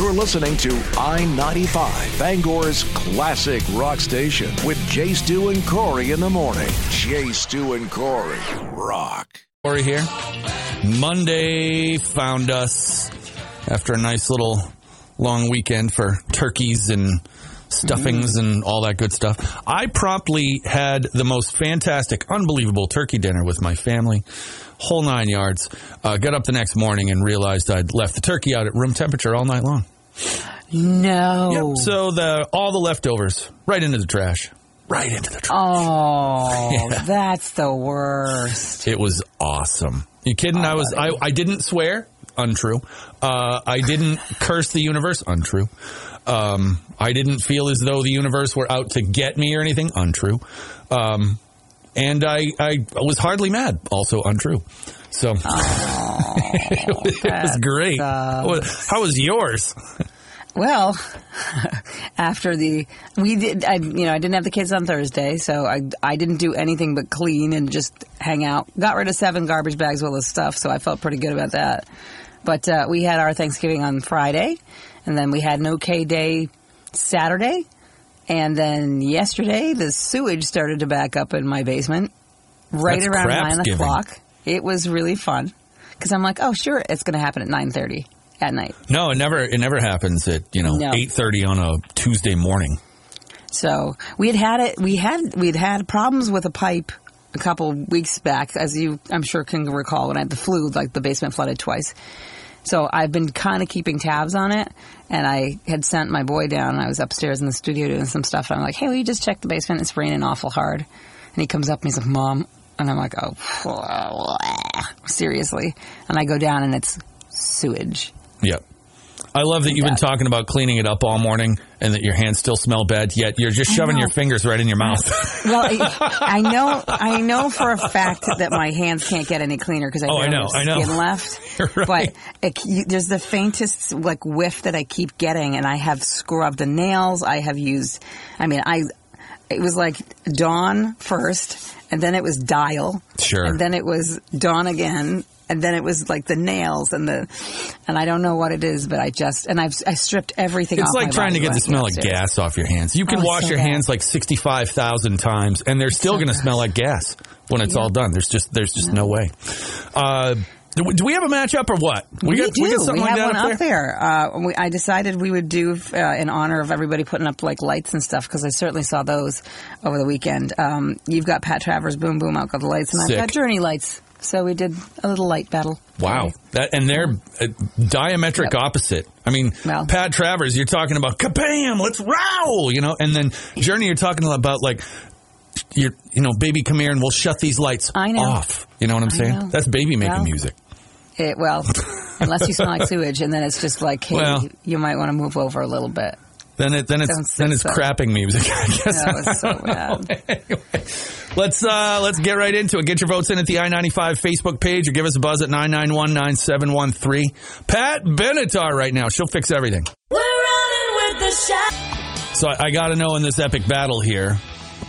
You're listening to I 95, Bangor's classic rock station with Jay Stu and Corey in the morning. Jay Stu and Corey rock. Corey here. Monday found us after a nice little long weekend for turkeys and stuffings mm-hmm. and all that good stuff. I promptly had the most fantastic, unbelievable turkey dinner with my family, whole nine yards. Uh, got up the next morning and realized I'd left the turkey out at room temperature all night long. No. Yep. So the all the leftovers right into the trash. Right into the trash. Oh, that's the worst. It was awesome. You kidding? I was. I, I didn't swear. Untrue. Uh, I didn't curse the universe. Untrue. Um, I didn't feel as though the universe were out to get me or anything. Untrue. Um, and I, I was hardly mad. Also untrue. So it was great. How was- How was yours? Well, after the we did, I you know I didn't have the kids on Thursday, so I I didn't do anything but clean and just hang out. Got rid of seven garbage bags full of stuff, so I felt pretty good about that. But uh, we had our Thanksgiving on Friday, and then we had an okay day Saturday, and then yesterday the sewage started to back up in my basement right That's around nine o'clock. It was really fun because I'm like, oh sure, it's going to happen at nine thirty at night. No, it never. It never happens at you know No. eight thirty on a Tuesday morning. So we had had it. We had we'd had problems with a pipe a couple weeks back, as you I'm sure can recall when I had the flu. Like the basement flooded twice. So I've been kind of keeping tabs on it, and I had sent my boy down. I was upstairs in the studio doing some stuff, and I'm like, "Hey, will you just check the basement? It's raining awful hard." And he comes up and he's like, "Mom," and I'm like, "Oh, seriously?" And I go down, and it's sewage. Yep. I love that you've been talking about cleaning it up all morning and that your hands still smell bad, yet you're just shoving your fingers right in your mouth. Well, I, I know, I know for a fact that my hands can't get any cleaner because I Oh, I know, I know. skin left. Right. But it, you, there's the faintest like whiff that I keep getting, and I have scrubbed the nails. I have used. I mean, I. It was like Dawn first, and then it was Dial, Sure. and then it was Dawn again. And then it was like the nails and the, and I don't know what it is, but I just, and I've, I stripped everything It's like trying to get the smell of gas off your hands. You can Oh, wash so your bad. hands like 65,000 times and they're still going to smell like gas when it's all done. There's just there's just no way. Uh, do we- do we have a matchup or what? We, got, do. We, got something like have one up up there. Uh, we, I decided we would do uh, in honor of everybody putting up like lights and stuff because I certainly saw those over the weekend. Um, you've got Pat Travers, Boom Boom, out got the lights, and Sick. I've got Journey lights. So we did a little light battle. Wow, that and they're uh, diametric Yep. opposite. I mean, Well. Pat Travers, you're talking about kabam, let's rowl, you know, and then Journey, you're talking about like, you're, you know, baby, come here and we'll shut these lights off. You know what I'm saying? That's baby making Well. music. It, well, unless you smell like sewage, and then it's just like, hey, Well. you might want to move over a little bit. Then it then it's Don't then it's so. crapping music. I guess. That was so bad. anyway, let's uh, let's get right into it. Get your votes in at the I ninety five Facebook page, or give us a buzz at nine nine one nine seven one three. Pat Benatar right now. She'll fix everything. We're running with the shot. So I, I got to know in this epic battle here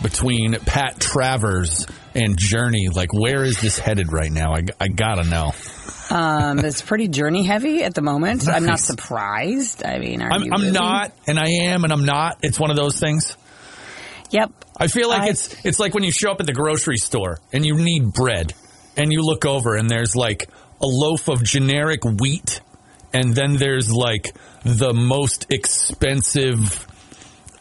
between Pat Travers and Journey, like where is this headed right now? I, I gotta know. Um, it's pretty journey heavy at the moment. I'm not surprised. I mean, are I'm, you I'm really? not, and I am, and I'm not. It's one of those things. Yep. I feel like I- it's it's like when you show up at the grocery store and you need bread, and you look over and there's like a loaf of generic wheat, and then there's like the most expensive.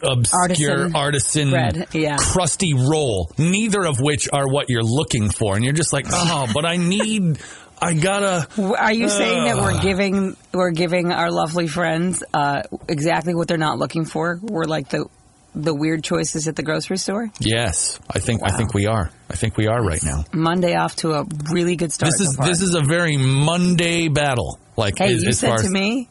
Obscure Artisan artisan, bread, yeah. crusty roll, neither of which are what you're looking for, and you're just like, oh, but I need, I gotta. Are you saying that we're giving we're giving our lovely friends uh, exactly what they're not looking for? We're like the the weird choices at the grocery store. Yes, I think I think we are. I think we are right now. Monday off to a really good start. This is so this is a very Monday battle. Like Hey, as, you as said far to me,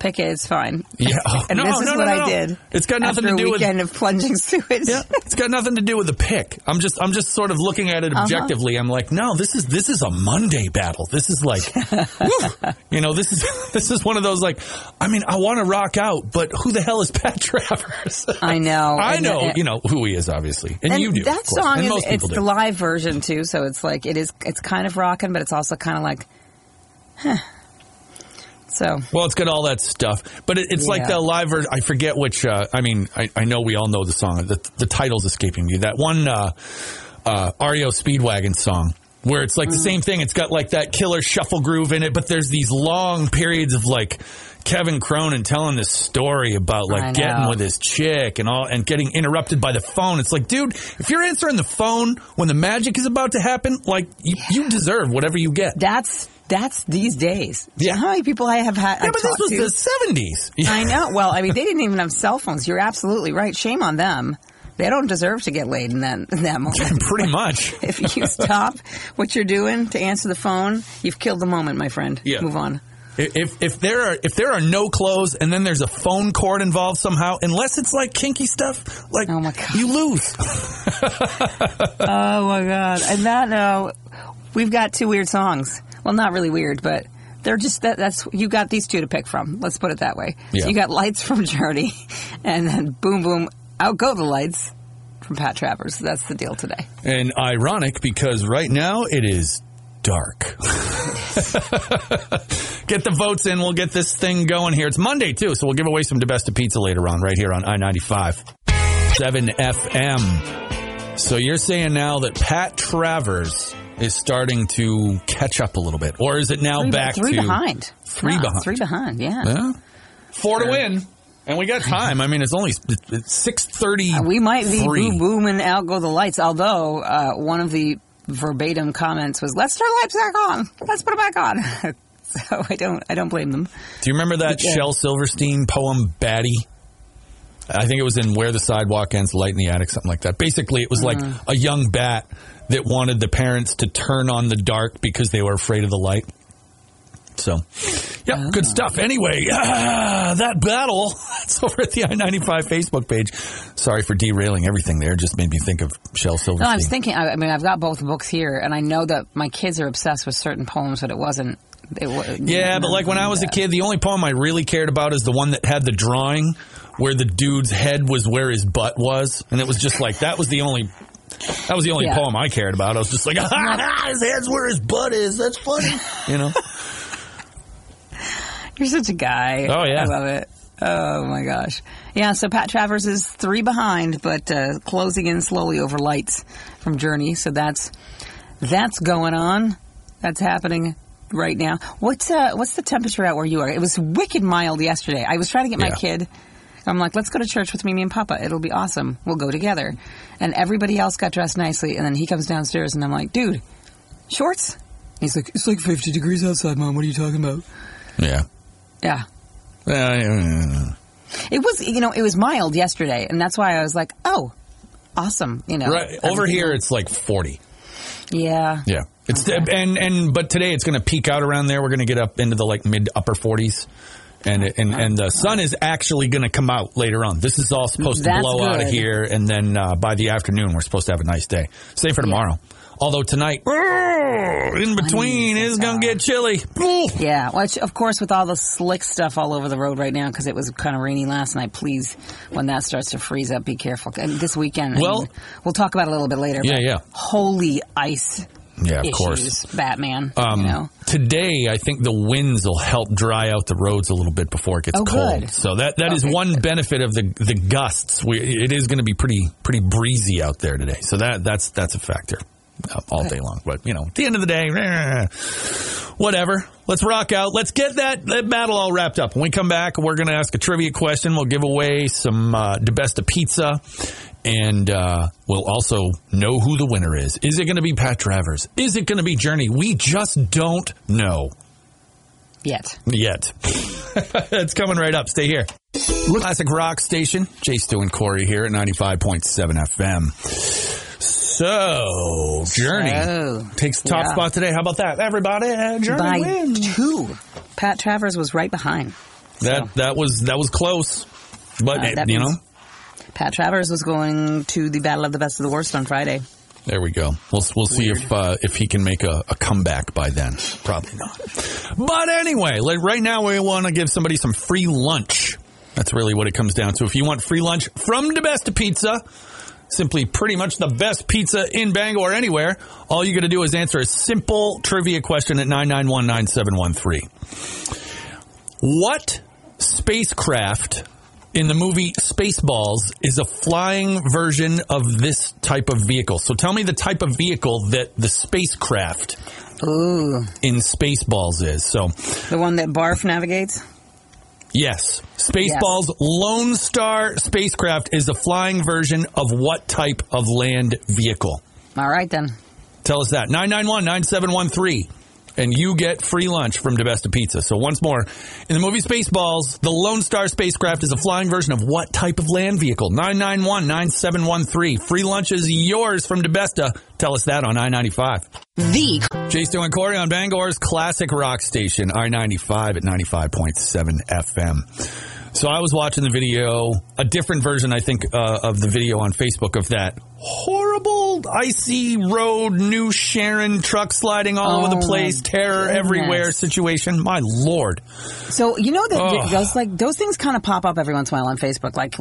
pick it. It's fine. Yeah. Oh, and no, this is no, no, what I did. It's got nothing to do a with weekend of plunging sewage. Yeah, it's got nothing to do with the pick. I'm just I'm just sort of looking at it Uh-huh. objectively. I'm like, no, this is this is a Monday battle. This is like, whew. you know, this is this is one of those like, I mean, I want to rock out, but who the hell is Pat Travers? I know. I And- know, and- you know who he is, obviously, and, And you do. that song and is it's people the live version too, so it's like it is it's kind of rocking, but it's also kind of like, huh. So Well, it's got all that stuff, but it, it's like the live version. I forget which. Uh, I mean, I, I know we all know the song. The, the title's escaping me. That one uh, uh, REO Speedwagon song, where it's like the Mm. same thing. It's got like that killer shuffle groove in it, but there's these long periods of like Kevin Cronin telling this story about like getting with his chick and all, and getting interrupted by the phone. It's like, dude, if you're answering the phone when the magic is about to happen, like you, you deserve whatever you get. that's that's these days. Yeah. How many people I have had? yeah, I've but this was to- the seventies. I know. Well, I mean, they didn't even have cell phones. You're absolutely right. Shame on them. They don't deserve to get laid in that in that moment. Pretty much. if you stop what you're doing to answer the phone, you've killed the moment, my friend. Yeah. Move on. If if there are if there are no clothes and then there's a phone cord involved somehow, unless it's like kinky stuff, like Oh my God. you lose. Oh my god! And that note, we've got two weird songs. Well, not really weird, but they're just that. That's you got these two to pick from. Let's put it that way. Yeah. So you got lights from Journey, and then boom boom, out go the lights from Pat Travers. That's the deal today. and ironic because right now it is dark. get the votes in. We'll get this thing going here. It's Monday too, so we'll give away some DeBesta pizza later on, right here on I ninety five, seven FM. So you're saying now that Pat Travers is starting to catch up a little bit, or is it now Three, back three to behind. Three No, behind. Three behind. Yeah. Yeah. Four to win. And we got time. I mean, it's only six thirty. Uh, We might be boom boom and out go the lights. Although uh, one of the verbatim comments was, "Let's turn the lights back on. Let's put it back on." so I don't I don't blame them. Do you remember that Yeah. Shel Silverstein poem, Batty? I think it was in Where the Sidewalk Ends, Light in the Attic, something like that. Basically, it was like Mm-hmm. a young bat that wanted the parents to turn on the dark because they were afraid of the light. So, yep, Oh. good stuff. Anyway, ah, that battle, it's over at the I 95 Facebook page. Sorry for derailing everything there. Just made me think of Shel No, I was thinking. I, I mean, I've got both books here, and I know that my kids are obsessed with certain poems, but it wasn't. It, Yeah, but like when I was a kid, the only poem I really cared about is the one that had the drawing where the dude's head was where his butt was, and it was just like that was the only that was the only Yeah. poem I cared about. I was just like, ah, his head's where his butt is. That's funny, you know. You're such a guy. Oh, yeah. I love it. Oh my gosh. Yeah, so Pat Travers is three behind, but uh, closing in slowly over lights from Journey. So that's that's going on. That's happening right now. What's uh, what's the temperature out where you are? It was wicked mild yesterday. I was trying to get my Yeah. Kid. I'm like, let's go to church with Mimi and Papa. It'll be awesome. We'll go together. And everybody else got dressed nicely. And then he comes downstairs, and I'm like, dude, shorts? He's like, it's like 50 degrees outside, mom. What are you talking about? Yeah. Yeah. Uh, It was, you know, it was mild yesterday, and that's why I was like, oh, awesome. You know, right over Everything- here, it's like forty. Yeah. Yeah, it's Okay. and and but today it's going to peak out around there. We're going to get up into the like mid upper forties. And, and and the sun is actually going to come out later on. This is all supposed to That's blow out of here, and then uh, by the afternoon we're supposed to have a nice day. Same for tomorrow. Although tonight, in between, is going to get chilly. Yeah, which of course with all the slick stuff all over the road right now because it was kind of rainy last night. Please, when that starts to freeze up, be careful. And this weekend, I Well- mean, we'll talk about it a little bit later. Yeah, yeah. Holy ice Yeah, of issues, course. Batman. Um, you know, Today, I think the winds will help dry out the roads a little bit before it gets Oh, cold. good. So that that is Okay, one good. benefit of the the gusts. We, it is going to be pretty pretty breezy out there today. So that that's that's a factor all day long. But you know, at the end of the day, eh, whatever. Let's rock out. Let's get that, that battle all wrapped up. When we come back, we're going to ask a trivia question. We'll give away some the uh, DeBesta pizza. And uh, we'll also know who the winner is. Is it going to be Pat Travers? Is it going to be Journey? We just don't know yet. yet. it's coming right up. Stay here. Classic Rock Station. Jay Stu and Corey here at 95.7 FM. So, Journey So, takes the top yeah. spot today. How about that? Everybody, Journey By wins. two, Pat Travers was right behind. That So, that was that was close, but Uh, you know, Pat Travers was going to the Battle of the Best of the Worst on Friday. there we go. We'll we'll see if uh, if he can make a, a comeback by then. Probably not. But anyway, like right now we want to give somebody some free lunch. That's really what it comes down to. If you want free lunch from the best of Pizza, simply pretty much the best pizza in Bangor or anywhere, all you got to do is answer a simple trivia question at 9919713. What spacecraft in the movie Spaceballs is a flying version of this type of vehicle? So tell me the type of vehicle that the spacecraft Ooh, in Spaceballs is. So, the one that Barf navigates. Yes, Spaceballs Lone Star spacecraft is a flying version of what type of land vehicle? All right then. Tell us that. 991 9713. And you get free lunch from DeBesta Pizza. So once more, in the movie Spaceballs, the Lone Star spacecraft is a flying version of what type of land vehicle? 991-9713. Free lunch is yours from DeBesta. Tell us that on I-95. The Jay Stu and Corey on Bangor's classic rock station, I-95 at 95.7 FM. So I was watching the video, a different version, I think, uh, of the video on Facebook of that horrible icy road, New Sharon truck sliding all over the Oh, place, terror goodness. everywhere situation. My lord. So you know that Ugh. those like those things kind of pop up every once in a while on Facebook. Like,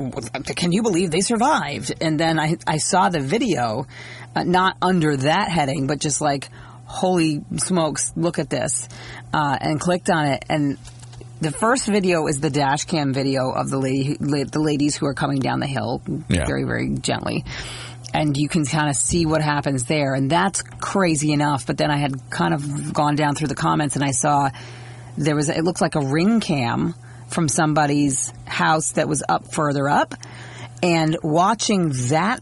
can you believe they survived? And then I I saw the video, uh, not under that heading, but just like, holy smokes, look at this, uh, and clicked on it and. The first video is the dash cam video of the lady, the ladies who are coming down the hill Yeah. very, very gently. And you can kind of see what happens there. And that's crazy enough. But then I had kind of gone down through the comments and I saw there was it looked like a ring cam from somebody's house that was up further up and watching that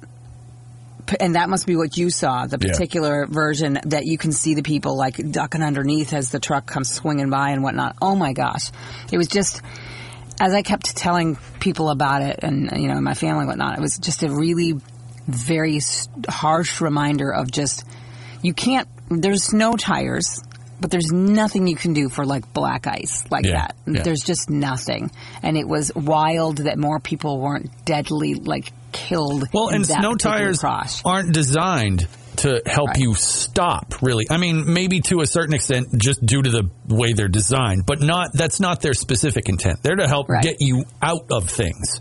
and that must be what you saw the Yeah. particular version that you can see the people like ducking underneath as the truck comes swinging by and whatnot oh my gosh it was just as i kept telling people about it and you know my family and whatnot it was just a really very harsh reminder of just you can't there's no tires but there's nothing you can do for like black ice like Yeah, that yeah. there's just nothing and it was wild that more people weren't deadly like killed Well, and snow tires crash. aren't designed to help Right. you stop, really. I mean, maybe to a certain extent, just due to the way they're designed, but not, that's not their specific intent. They're to help Right. get you out of things,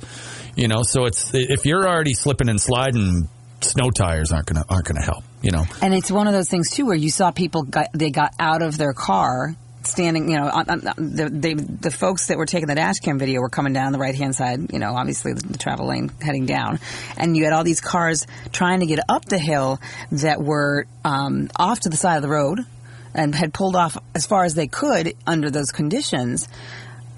you know? So it's, if you're already slipping and sliding, snow tires aren't gonna, aren't gonna help, you know? And it's one of those things too, where you saw people got they got out of their car, standing. You know, on, on, the they, the folks that were taking the dash cam video were coming down the right hand side. You know, obviously the, the travel lane heading down, and you had all these cars trying to get up the hill that were um, off to the side of the road, and had pulled off as far as they could under those conditions.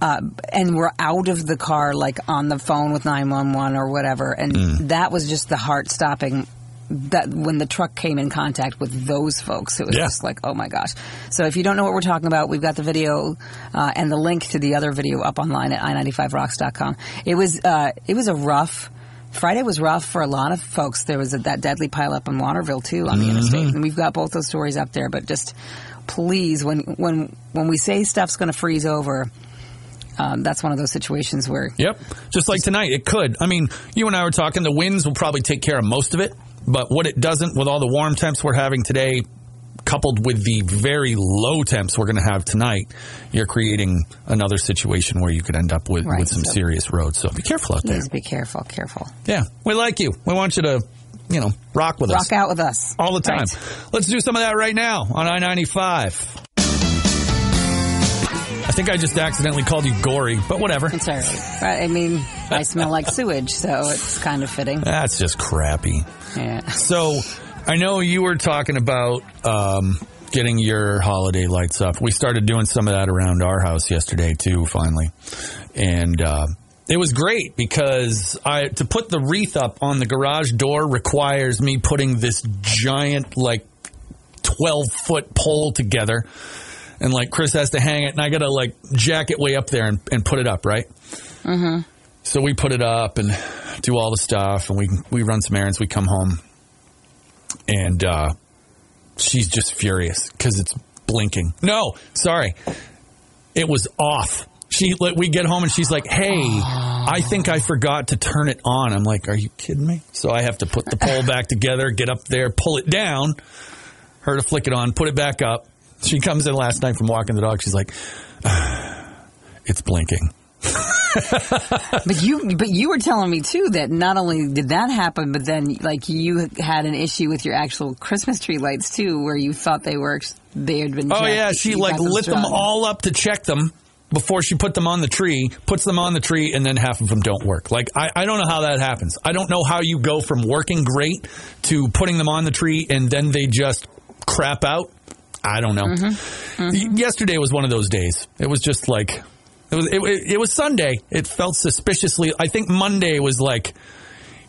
Uh, and were out of the car, like on the phone with 911 or whatever. And that was just the heart stopping that when the truck came in contact with those folks, it was Yeah. just like, oh my gosh. So if you don't know what we're talking about, we've got the video uh, and the link to the other video up online at i95rocks.com. It was uh, it was a rough. Friday was rough for a lot of folks. There was a, that deadly pileup in Waterville too on the interstate, and we've got both those stories up there. But just please, when when when we say stuff's going to freeze over, um, that's one of those situations where Yep. Just like tonight, it could. I mean, you and I were talking, the winds will probably take care of most of it, but what it doesn't, with all the warm temps we're having today, coupled with the very low temps we're going to have tonight, you're creating another situation where you could end up with, Right, with some so- serious roads. So be careful out there. please be careful, careful. Yeah. We like you. We want you to, you know, rock with us Rock out with us all the time. Right. Let's do some of that right now on I 95. I think I just accidentally called you gory, but whatever. It's all right. I mean, I smell like sewage, so it's kind of fitting. That's just crappy. Yeah. So I know you were talking about um, getting your holiday lights up. We started doing some of that around our house yesterday too, finally, and uh, it was great because I to put the wreath up on the garage door requires me putting this giant like twelve foot pole together. And like Chris has to hang it, and I gotta like jack it way up there and, and put it up, right? So we put it up and do all the stuff, and we we run some errands. We come home, and uh, she's just furious because it's blinking. No, sorry, it was off. She like, we get home and she's like, "Hey, I think I forgot to turn it on." I'm like, "Are you kidding me?" So I have to put the pole back together, get up there, pull it down, her to flick it on, put it back up. She comes in last night from walking the dog. She's like, "It's blinking." But you, but you were telling me too that not only did that happen, but then like you had an issue with your actual Christmas tree lights too, where you thought they were they had been. Oh jacked. yeah, she like lit them all up to check them, before she put them on the tree, puts them on the tree, and then half of them don't work. Like, I, I don't know how that happens. I don't know how you go from working great to putting them on the tree and then they just crap out. I don't know. Y- Yesterday was one of those days. It was just like, it was, it, it, was Sunday. It felt suspiciously, I think Monday was like,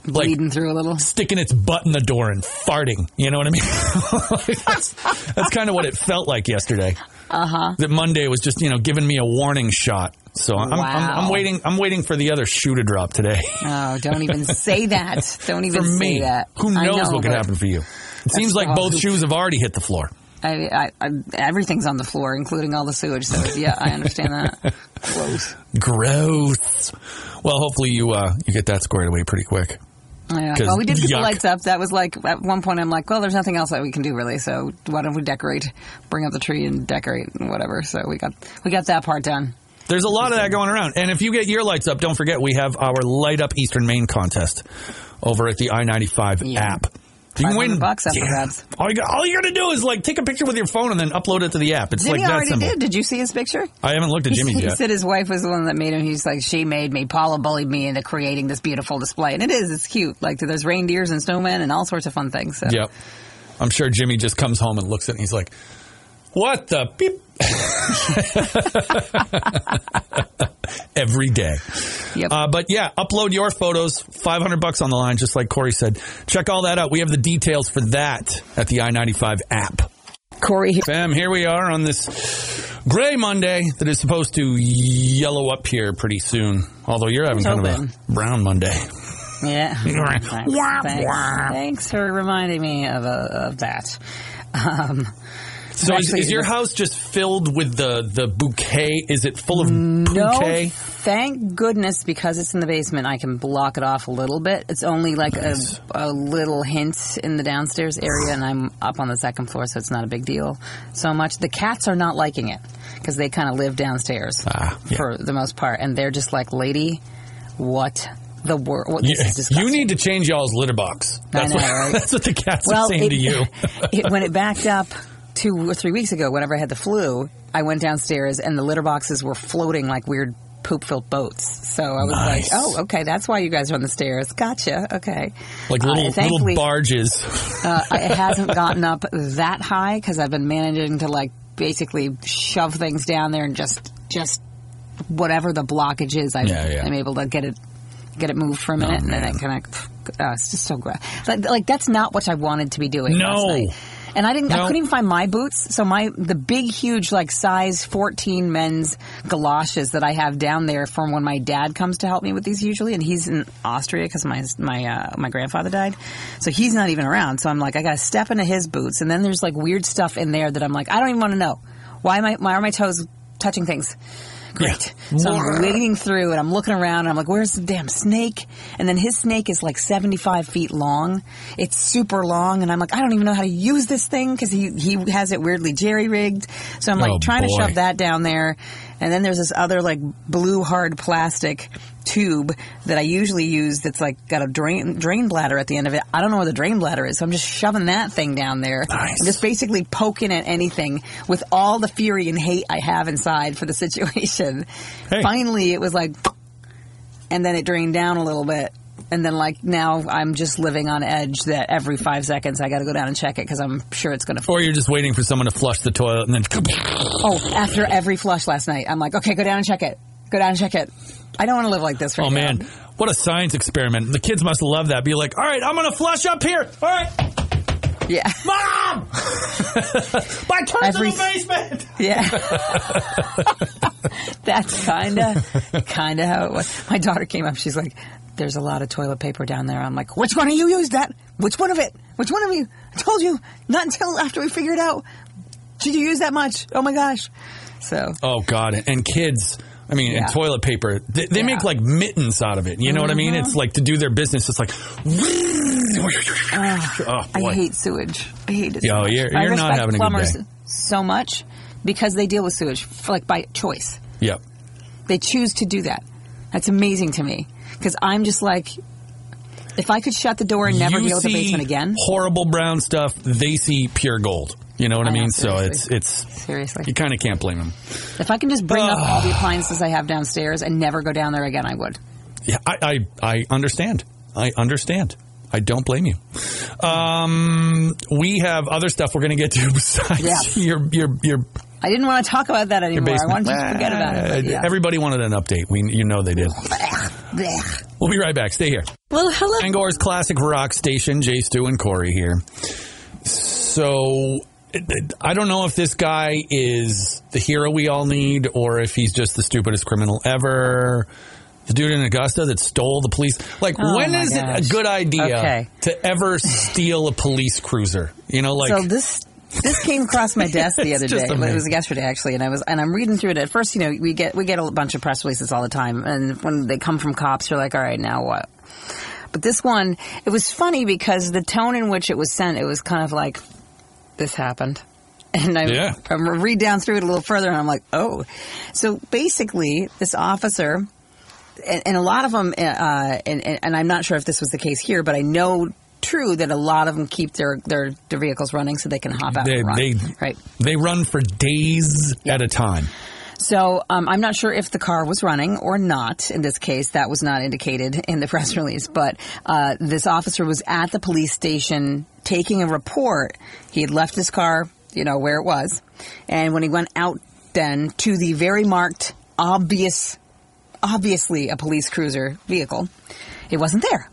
like Bleeding through a little. sticking its butt in the door and farting. You know what I mean? That's that's kind of what it felt like yesterday. Uh Uh-huh. That Monday was just you know giving me a warning shot. So I'm, I'm, I'm waiting. I'm waiting for the other shoe to drop today. Oh, don't even say that. Don't even for say me, that. who knows know, what could happen for you? It seems like both awesome. shoes have already hit the floor. I, I, I, everything's on the floor, including all the sewage. So yeah, I understand that. Gross. Gross. Well, hopefully you uh, you get that squared away pretty quick. Yeah. 'Cause Well, we did get yuck. the lights up. That was like at one point. I'm like, well, there's nothing else that we can do really. So why don't we decorate? Bring up the tree and decorate and whatever. So we got we got that part done. There's a lot of that going around. And if you get your lights up, don't forget we have our Light Up Eastern Maine contest over at the I-95 Yeah. app. You can 500 win bucks after that. All you, got, all you got to do is like take a picture with your phone and then upload it to the app. It's Jimmy like that already simple. did. Did you see his picture? I haven't looked at Jimmy's yet. he said his wife was the one that made him. He's like, she made me. Paula bullied me into creating this beautiful display, and it is. It's cute. Like there's reindeers and snowmen and all sorts of fun things. So. Yep. I'm sure Jimmy just comes home and looks at it and he's like, "What the beep?" Every day. Yep. Uh, but yeah, upload your photos. 500 bucks on the line, just like Corey said. Check all that out. We have the details for that at the I-95 app. Corey, Fam, here we are on this gray Monday that is supposed to yellow up here pretty soon. Although you're having kind of a brown Monday. Yeah. Thanks, thanks, thanks for reminding me of, uh, of that. Um, So is, is your house just filled with the, the bouquet? Is it full of no, bouquet? thank goodness because it's in the basement, I can block it off a little bit. It's only like Nice. a, a little hint in the downstairs area, and I'm up on the second floor, so it's not a big deal so much. The cats are not liking it because they kind of live downstairs Ah, yeah. for the most part, and they're just like, "Lady, what the world? What, this You, you need to change y'all's litter box. That's, know, what, right? that's what the cats well, are saying it, to you. it, when it backed up two or three weeks ago, whenever I had the flu, I went downstairs and the litter boxes were floating like weird poop-filled boats. So I was Nice. like, "Oh, okay, that's why you guys are on the stairs. Gotcha. Okay." like little, Uh, little barges. uh, it hasn't gotten up that high because I've been managing to like basically shove things down there and just just whatever the blockage is, I, Yeah, yeah. I'm able to get it get it moved for a minute, and then. I kind of. Uh, it's just so great. Like, like that's not what I wanted to be doing. No. And I didn't. No. I couldn't even find my boots. So my the big, huge, like size fourteen men's galoshes that I have down there from when my dad comes to help me with these usually, and he's in Austria because my my uh, my grandfather died, so he's not even around. So I'm like, I got to step into his boots, and then there's like weird stuff in there that I'm like, I don't even want to know. Why am I? Why are my toes touching things? Great. So I'm wading through and I'm looking around and I'm like, where's the damn snake? And then his snake is like 75 feet long. It's super long and I'm like, I don't even know how to use this thing because he, he has it weirdly jerry rigged. So I'm like Oh, trying boy. to shove that down there. And then there's this other like blue hard plastic tube that I usually use that's like got a drain drain bladder at the end of it. I don't know where the drain bladder is, so I'm just shoving that thing down there. Nice. I'm just basically poking at anything with all the fury and hate I have inside for the situation. Hey. Finally, it was like, and then it drained down a little bit. And then, like, now I'm just living on edge that every five seconds I got to go down and check it because I'm sure it's going to. Or you're just waiting for someone to flush the toilet and then. Oh, after every flush last night, I'm like, okay, go down and check it. Go down and check it. I don't want to live like this right Oh now. man, what a science experiment! The kids must love that. Be like, all right, I'm gonna flush up here. All right, Yeah. mom, my turn Every- to the basement. Yeah. That's kind of kind of how it was. My daughter came up. She's like, "There's a lot of toilet paper down there." I'm like, "Which one of you used that? Which one of it? Which one of you? I told you not until after we figured out. Did you use that much? Oh my gosh!" So Oh god, and kids. I mean, Yeah. and toilet paper. They, they Yeah. make like mittens out of it. You know what I mean? Mm-hmm. It's like to do their business. It's like. oh I hate sewage. I hate it. so Yo, much. you're- you're not having a good plumbers day. so much because they deal with sewage like by choice. Yep. They choose to do that. That's amazing to me because I'm just like, if I could shut the door and never you deal with the basement again. Horrible brown stuff. They see pure gold. You know what I, I know, mean? So it's it's Seriously. you kind of can't blame them. If I can just bring up all the appliances I have downstairs and never go down there again, I would. Yeah, I, I, I understand. I understand. I don't blame you. Um, we have other stuff we're going to get to besides Yeah. your your your I didn't want to talk about that anymore. I basement. wanted to forget about it. Yeah. Everybody wanted an update. We you know they did. We'll be right back. Stay here. Well, hello. Angor's classic rock station. Jay Stu and Corey here. So. it- it- I don't know if this guy is the hero we all need or if he's just the stupidest criminal ever. The dude in Augusta that stole the police. Like, Oh when my is it a good idea Okay. to ever steal a police cruiser? You know, like so this this came across my desk the other day. It was yesterday actually, and I was and I'm reading through it. At first, you know, we get we get a bunch of press releases all the time, and when they come from cops, you're like, all right, now what? But this one, it was funny because the tone in which it was sent, it was kind of like, this happened. And I, Yeah. I read down through it a little further, and I'm like, oh. So basically, this officer, and, and a lot of them, uh, and, and I'm not sure if this was the case here, but I know true that a lot of them keep their, their, their vehicles running so they can hop out they, and run. they, right. they run for days at a time. So um, I'm not sure if the car was running or not. In this case, that was not indicated in the press release. But uh, this officer was at the police station taking a report. He had left his car, you know, where it was, and when he went out then to the very marked, obvious, obviously a police cruiser vehicle, it wasn't there.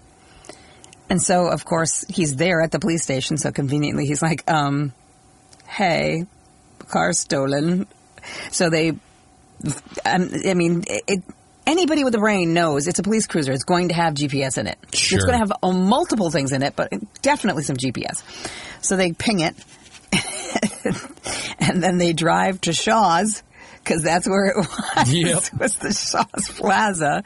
And so, of course, he's there at the police station. So conveniently, he's like, um, "Hey, car stolen." So they um, I mean, it, it, anybody with a brain knows it's a police cruiser. It's going to have GPS in it. Sure. It's going to have uh, multiple things in it, but definitely some GPS. So they ping it, and then they drive to Shaw's because that's where it was. Yep. was the Shaw's Plaza,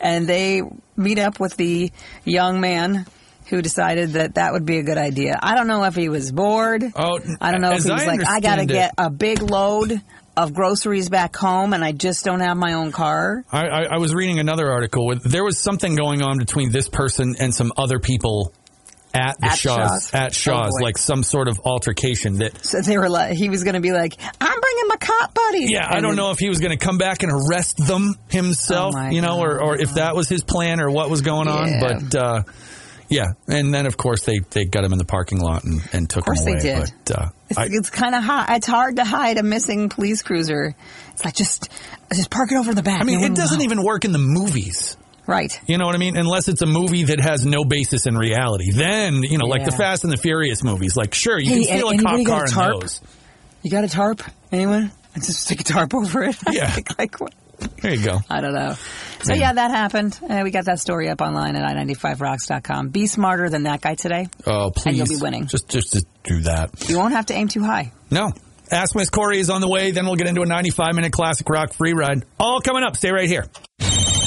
and they meet up with the young man. Who decided that that would be a good idea? I don't know if he was bored. Oh, I don't know if he was I like, I got to get a big load of groceries back home and I just don't have my own car. I, I, I was reading another article where there was something going on between this person and some other people at the At Shaw's, Shaw's? at Shaw's, Oh, like some sort of altercation that. So they were like, he was going to be like, I'm bringing my cop buddies. Yeah, I don't know if he was going to come back and arrest them himself, Oh, you know, or, God. or if that was his plan or what was going on. Yeah. But uh, yeah, and then of course they, they got him in the parking lot and, and took him away. Of course they did. But uh, It's, it's kind of hard. It's hard to hide a missing police cruiser. It's like just just park it over the back. I mean, No it doesn't even work in the movies. right. You know what I mean? Unless it's a movie that has no basis in reality. Then, you know, like the Fast and the Furious movies, like, sure, you Hey, can steal a cop a car in tarp? those. You got a tarp? Anyone? I just stick a tarp over it. Yeah. like, like what? There you go. I don't know. So Yeah. yeah, that happened. Uh, we got that story up online at i95rocks.com. Be smarter than that guy today. Oh, please. And you'll be winning. Just, just, just do that. You won't have to aim too high. No. Ask Miss Corey is on the way. Then we'll get into a 95 minute classic rock free ride. All coming up. Stay right here.